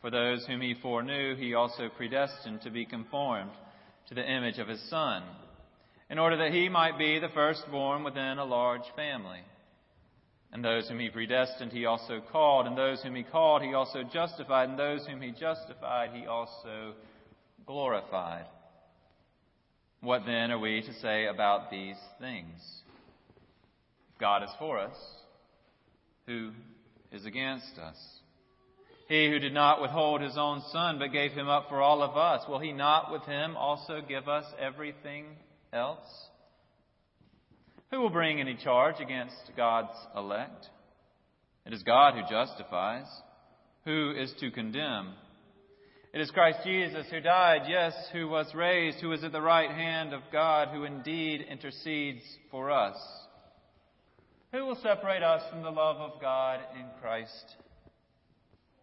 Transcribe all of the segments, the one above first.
For those whom he foreknew, he also predestined to be conformed to the image of his Son, in order that he might be the firstborn within a large family. And those whom he predestined, he also called. And those whom he called, he also justified. And those whom he justified, he also glorified. What then are we to say about these things? If God is for us, who is against us? He who did not withhold his own son, but gave him up for all of us, will he not with him also give us everything else? Who will bring any charge against God's elect? It is God who justifies. Who is to condemn? It is Christ Jesus who died, yes, who was raised, who is at the right hand of God, who indeed intercedes for us. Who will separate us from the love of God in Christ?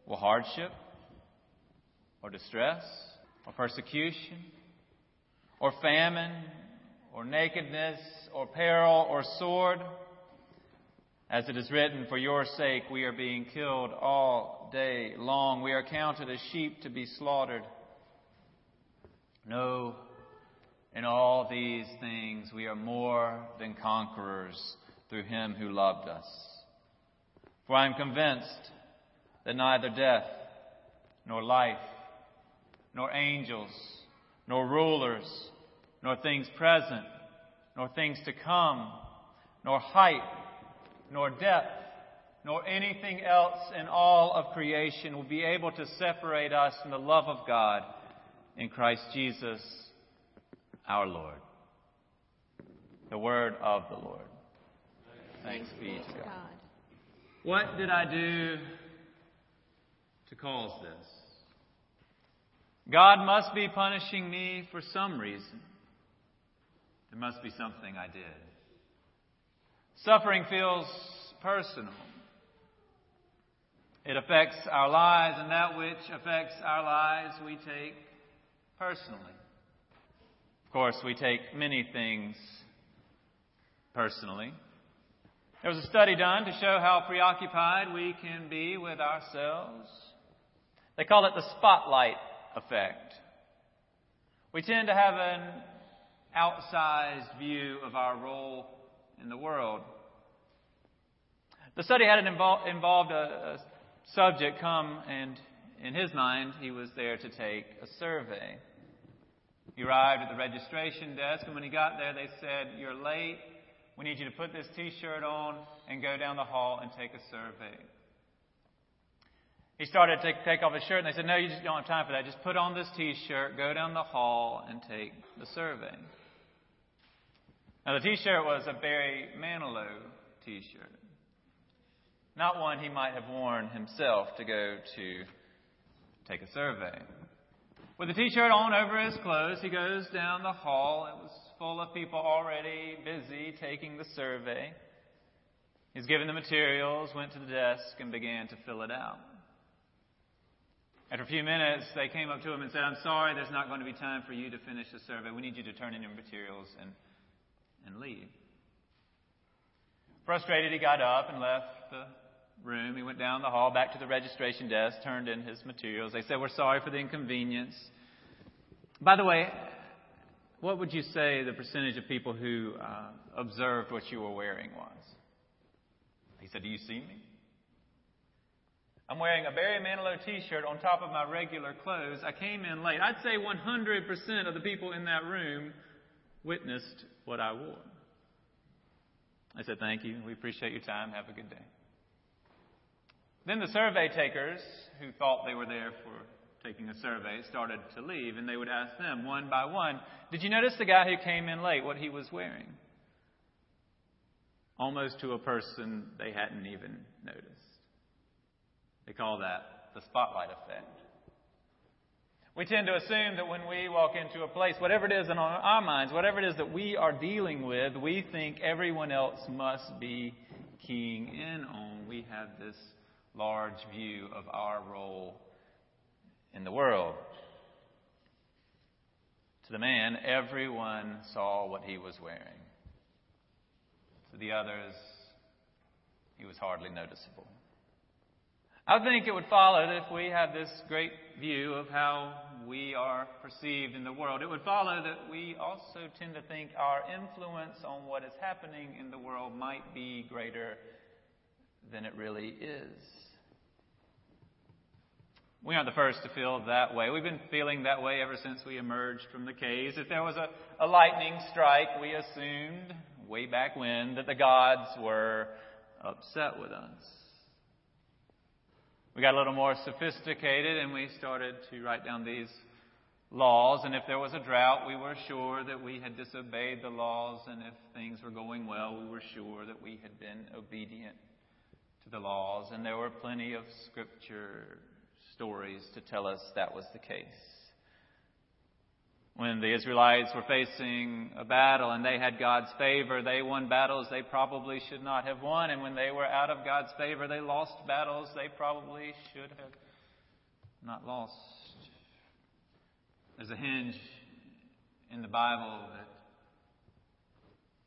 Will hardship, or distress, or persecution, or famine, or nakedness, or peril, or sword? As it is written, For your sake we are being killed all day long. We are counted as sheep to be slaughtered. No, in all these things we are more than conquerors through him who loved us. For I am convinced that neither death, nor life, nor angels, nor rulers, nor things present, nor things to come, nor height, nor depth, nor anything else in all of creation will be able to separate us from the love of God in Christ Jesus our Lord. The word of the Lord. Thanks be to God. What did I do to cause this? God must be punishing me for some reason. There must be something I did. Suffering feels personal. It affects our lives, and that which affects our lives we take personally. Of course, we take many things personally. There was a study done to show how preoccupied we can be with ourselves. They call it the spotlight effect. We tend to have an outsized view of our role in the world. The study had involved, involved a, a subject come, and in his mind, he was there to take a survey. He arrived at the registration desk, and when he got there, they said, You're late. We need you to put this t shirt on and go down the hall and take a survey. He started to take off his shirt, and they said, No, you just don't have time for that. Just put on this t shirt, go down the hall, and take the survey. Now, the t shirt was a Barry Manilow t shirt, not one he might have worn himself to go to take a survey. With the t shirt on over his clothes, he goes down the hall. It was full of people already busy taking the survey. He's given the materials, went to the desk, and began to fill it out. After a few minutes, they came up to him and said, I'm sorry, there's not going to be time for you to finish the survey. We need you to turn in your materials and, and leave. Frustrated, he got up and left the room. He went down the hall back to the registration desk, turned in his materials. They said, We're sorry for the inconvenience. By the way, what would you say the percentage of people who uh, observed what you were wearing was? He said, Do you see me? I'm wearing a Barry Manilow t shirt on top of my regular clothes. I came in late. I'd say 100% of the people in that room witnessed what I wore. I said, Thank you. We appreciate your time. Have a good day. Then the survey takers, who thought they were there for taking a survey, started to leave, and they would ask them one by one, Did you notice the guy who came in late, what he was wearing? Almost to a person they hadn't even noticed. They call that the spotlight effect. We tend to assume that when we walk into a place, whatever it is in our minds, whatever it is that we are dealing with, we think everyone else must be keying in on. We have this large view of our role in the world. To the man, everyone saw what he was wearing. To the others, he was hardly noticeable. I think it would follow that if we have this great view of how we are perceived in the world, it would follow that we also tend to think our influence on what is happening in the world might be greater than it really is. We aren't the first to feel that way. We've been feeling that way ever since we emerged from the caves. If there was a, a lightning strike, we assumed way back when that the gods were upset with us. We got a little more sophisticated and we started to write down these laws. And if there was a drought, we were sure that we had disobeyed the laws. And if things were going well, we were sure that we had been obedient to the laws. And there were plenty of scripture stories to tell us that was the case. When the Israelites were facing a battle and they had God's favor, they won battles they probably should not have won. And when they were out of God's favor, they lost battles they probably should have not lost. There's a hinge in the Bible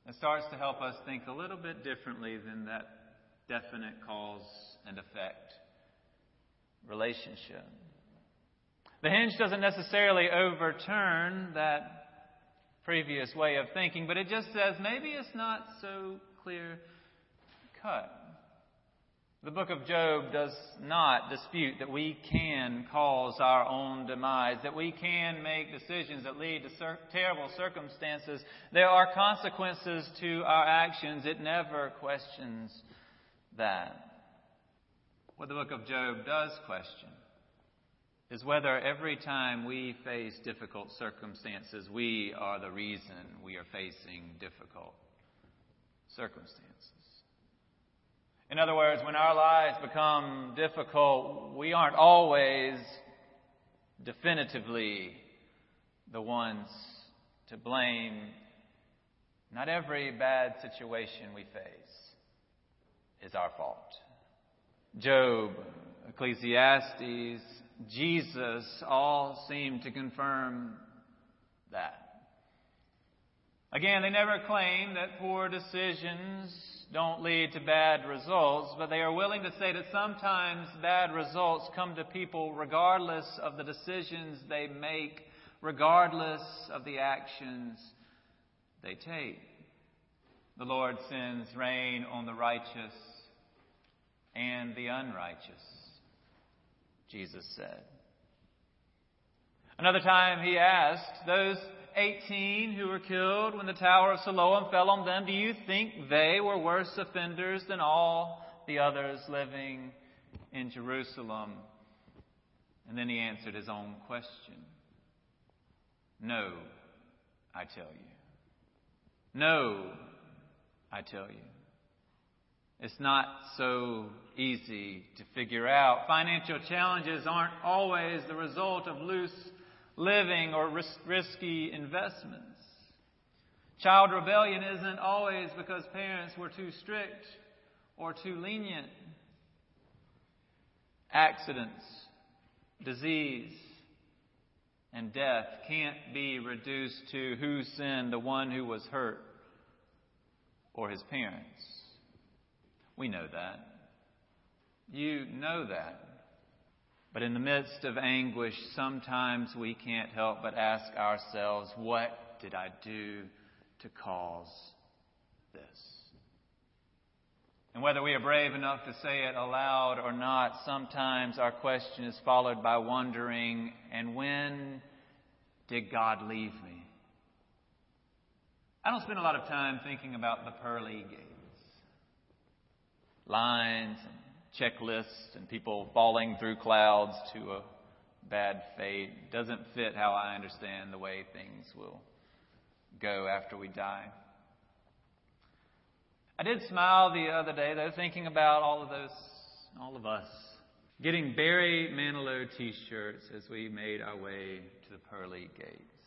that, starts to help us think a little bit differently than that definite cause and effect relationship. The hinge doesn't necessarily overturn that previous way of thinking, but it just says maybe it's not so clear cut. The book of Job does not dispute that we can cause our own demise, that we can make decisions that lead to terrible circumstances. There are consequences to our actions. It never questions that. What the book of Job does question is whether every time we face difficult circumstances, we are the reason we are facing difficult circumstances. In other words, when our lives become difficult, we aren't always definitively the ones to blame. Not every bad situation we face is our fault. Job, Ecclesiastes, Jesus all seem to confirm that. Again, they never claim that poor decisions don't lead to bad results, but they are willing to say that sometimes bad results come to people regardless of the decisions they make, regardless of the actions they take. The Lord sends rain on the righteous and the unrighteous. Jesus said. Another time he asked those 18 who were killed when the Tower of Siloam fell on them, do you think they were worse offenders than all the others living in Jerusalem? And then he answered his own question. No, I tell you. No, I tell you. It's not so easy to figure out. Financial challenges aren't always the result of loose living or risky investments. Child rebellion isn't always because parents were too strict or too lenient. Accidents, disease, and death can't be reduced to who sinned, the one who was hurt or his parents. We know that. You know that. But in the midst of anguish, sometimes we can't help but ask ourselves, what did I do to cause this? And whether we are brave enough to say it aloud or not, sometimes our question is followed by wondering, and when did God leave me? I don't spend a lot of time thinking about the pearly gates lines and checklists and people falling through clouds to a bad fate doesn't fit how I understand the way things will go after we die. I did smile the other day though, thinking about all of those, all of us getting Barry Manilow t shirts as we made our way to the pearly gates.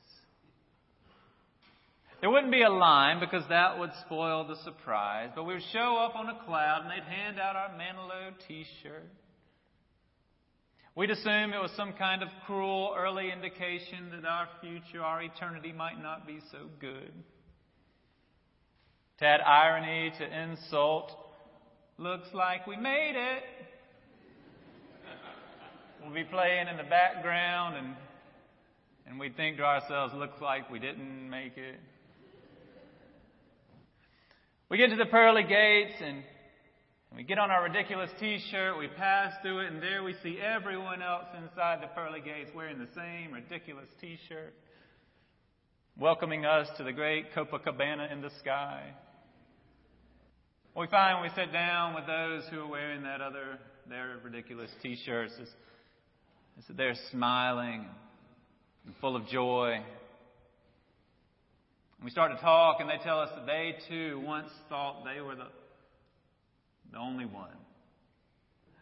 There wouldn't be a line because that would spoil the surprise, but we would show up on a cloud and they'd hand out our Manilow t shirt. We'd assume it was some kind of cruel early indication that our future, our eternity might not be so good. To add irony to insult, looks like we made it. We'll be playing in the background and and we think to ourselves, looks like we didn't make it. We get to the pearly gates and we get on our ridiculous t shirt, we pass through it, and there we see everyone else inside the pearly gates wearing the same ridiculous t shirt, welcoming us to the great Copacabana in the sky. We find when we sit down with those who are wearing that other, their ridiculous t shirts they're smiling and full of joy. We start to talk, and they tell us that they too once thought they were the the only one.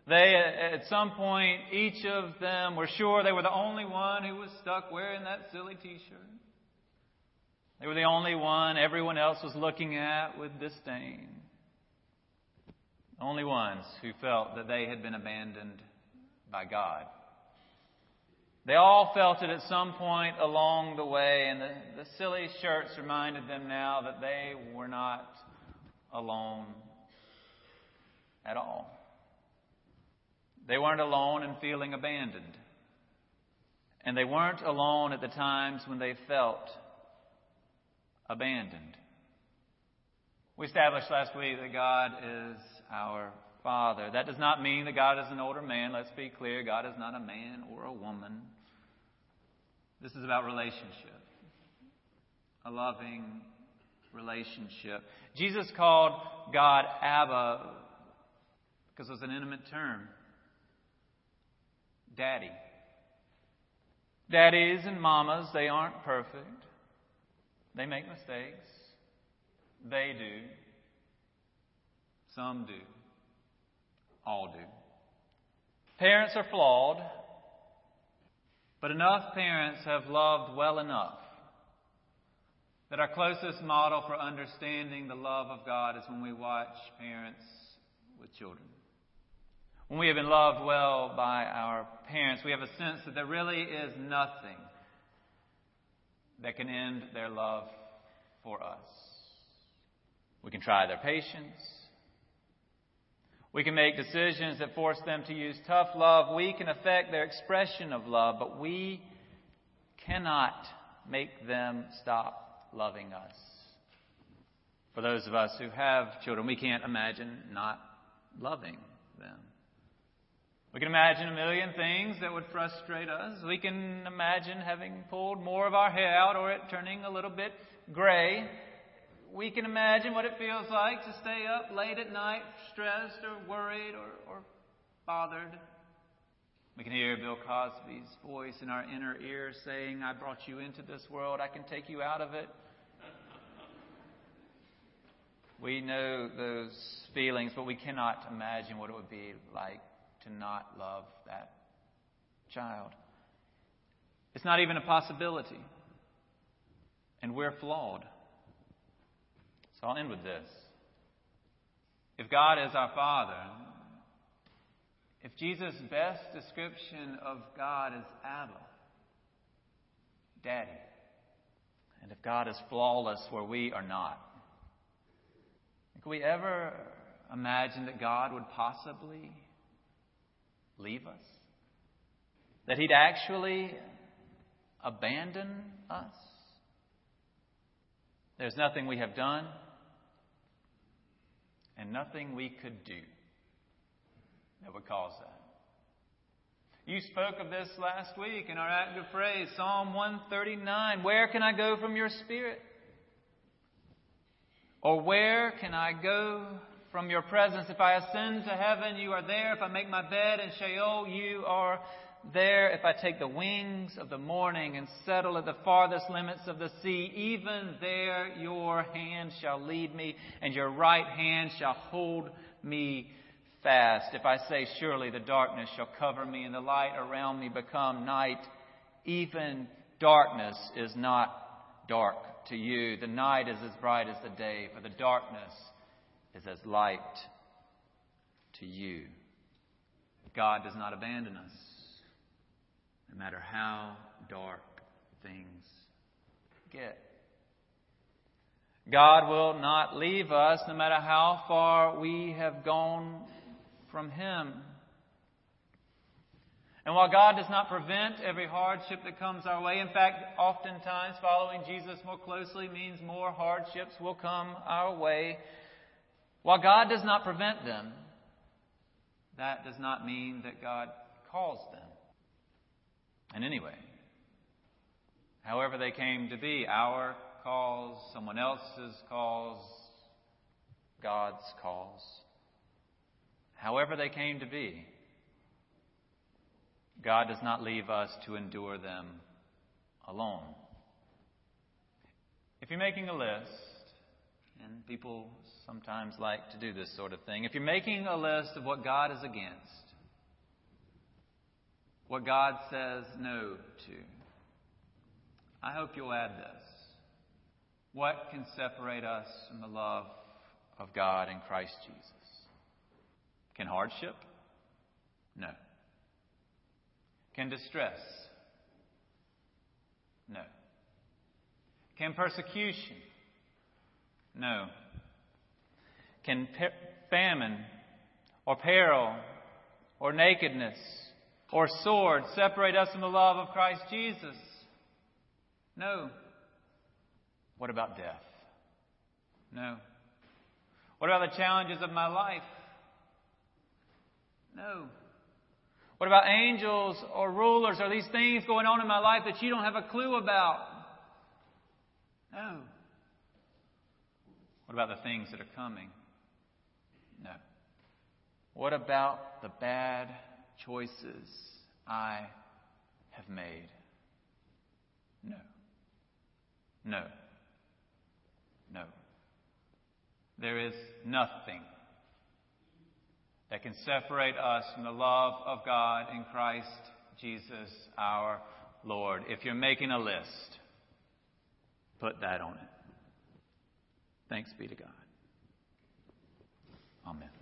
They, at some point, each of them were sure they were the only one who was stuck wearing that silly t shirt. They were the only one everyone else was looking at with disdain. Only ones who felt that they had been abandoned by God. They all felt it at some point along the way, and the, the silly shirts reminded them now that they were not alone at all. They weren't alone in feeling abandoned. And they weren't alone at the times when they felt abandoned. We established last week that God is our Father. That does not mean that God is an older man. Let's be clear. God is not a man or a woman. This is about relationship. A loving relationship. Jesus called God Abba because it was an intimate term. Daddy. Daddies and mamas, they aren't perfect. They make mistakes. They do. Some do. All do. Parents are flawed, but enough parents have loved well enough that our closest model for understanding the love of God is when we watch parents with children. When we have been loved well by our parents, we have a sense that there really is nothing that can end their love for us. We can try their patience. We can make decisions that force them to use tough love. We can affect their expression of love, but we cannot make them stop loving us. For those of us who have children, we can't imagine not loving them. We can imagine a million things that would frustrate us. We can imagine having pulled more of our hair out or it turning a little bit gray. We can imagine what it feels like to stay up late at night, stressed or worried or, or bothered. We can hear Bill Cosby's voice in our inner ear saying, I brought you into this world, I can take you out of it. We know those feelings, but we cannot imagine what it would be like to not love that child. It's not even a possibility. And we're flawed. So I'll end with this. If God is our Father, if Jesus' best description of God is Abba, Daddy, and if God is flawless where we are not, could we ever imagine that God would possibly leave us? That He'd actually abandon us? There's nothing we have done and nothing we could do that would cause that. You spoke of this last week in our active phrase, Psalm 139. Where can I go from your spirit? Or where can I go from your presence. If I ascend to heaven, you are there. If I make my bed in Sheol, you are there. If I take the wings of the morning and settle at the farthest limits of the sea, even there your hand shall lead me, and your right hand shall hold me fast, if I say, Surely the darkness shall cover me and the light around me become night, even darkness is not dark to you. The night is as bright as the day, for the darkness is as light to you. God does not abandon us, no matter how dark things get. God will not leave us no matter how far we have gone from Him. And while God does not prevent every hardship that comes our way, in fact, oftentimes following Jesus more closely means more hardships will come our way. While God does not prevent them, that does not mean that God calls them. And anyway, however they came to be, our calls, someone else's calls, God's calls, however they came to be, God does not leave us to endure them alone. If you're making a list, and people sometimes like to do this sort of thing, if you're making a list of what God is against, what God says no to, I hope you'll add this. What can separate us from the love of God in Christ Jesus? Can hardship? No. Can distress? No. Can persecution? No. Can famine or peril or nakedness or sword separate us from the love of Christ Jesus? No. What about death? No. What about the challenges of my life? No. What about angels or rulers or these things going on in my life that you don't have a clue about? No. What about the things that are coming? No. What about the bad choices I have made? No. No. No. There is nothing that can separate us from the love of God in Christ Jesus our Lord. If you're making a list, put that on it. Thanks be to God. Amen.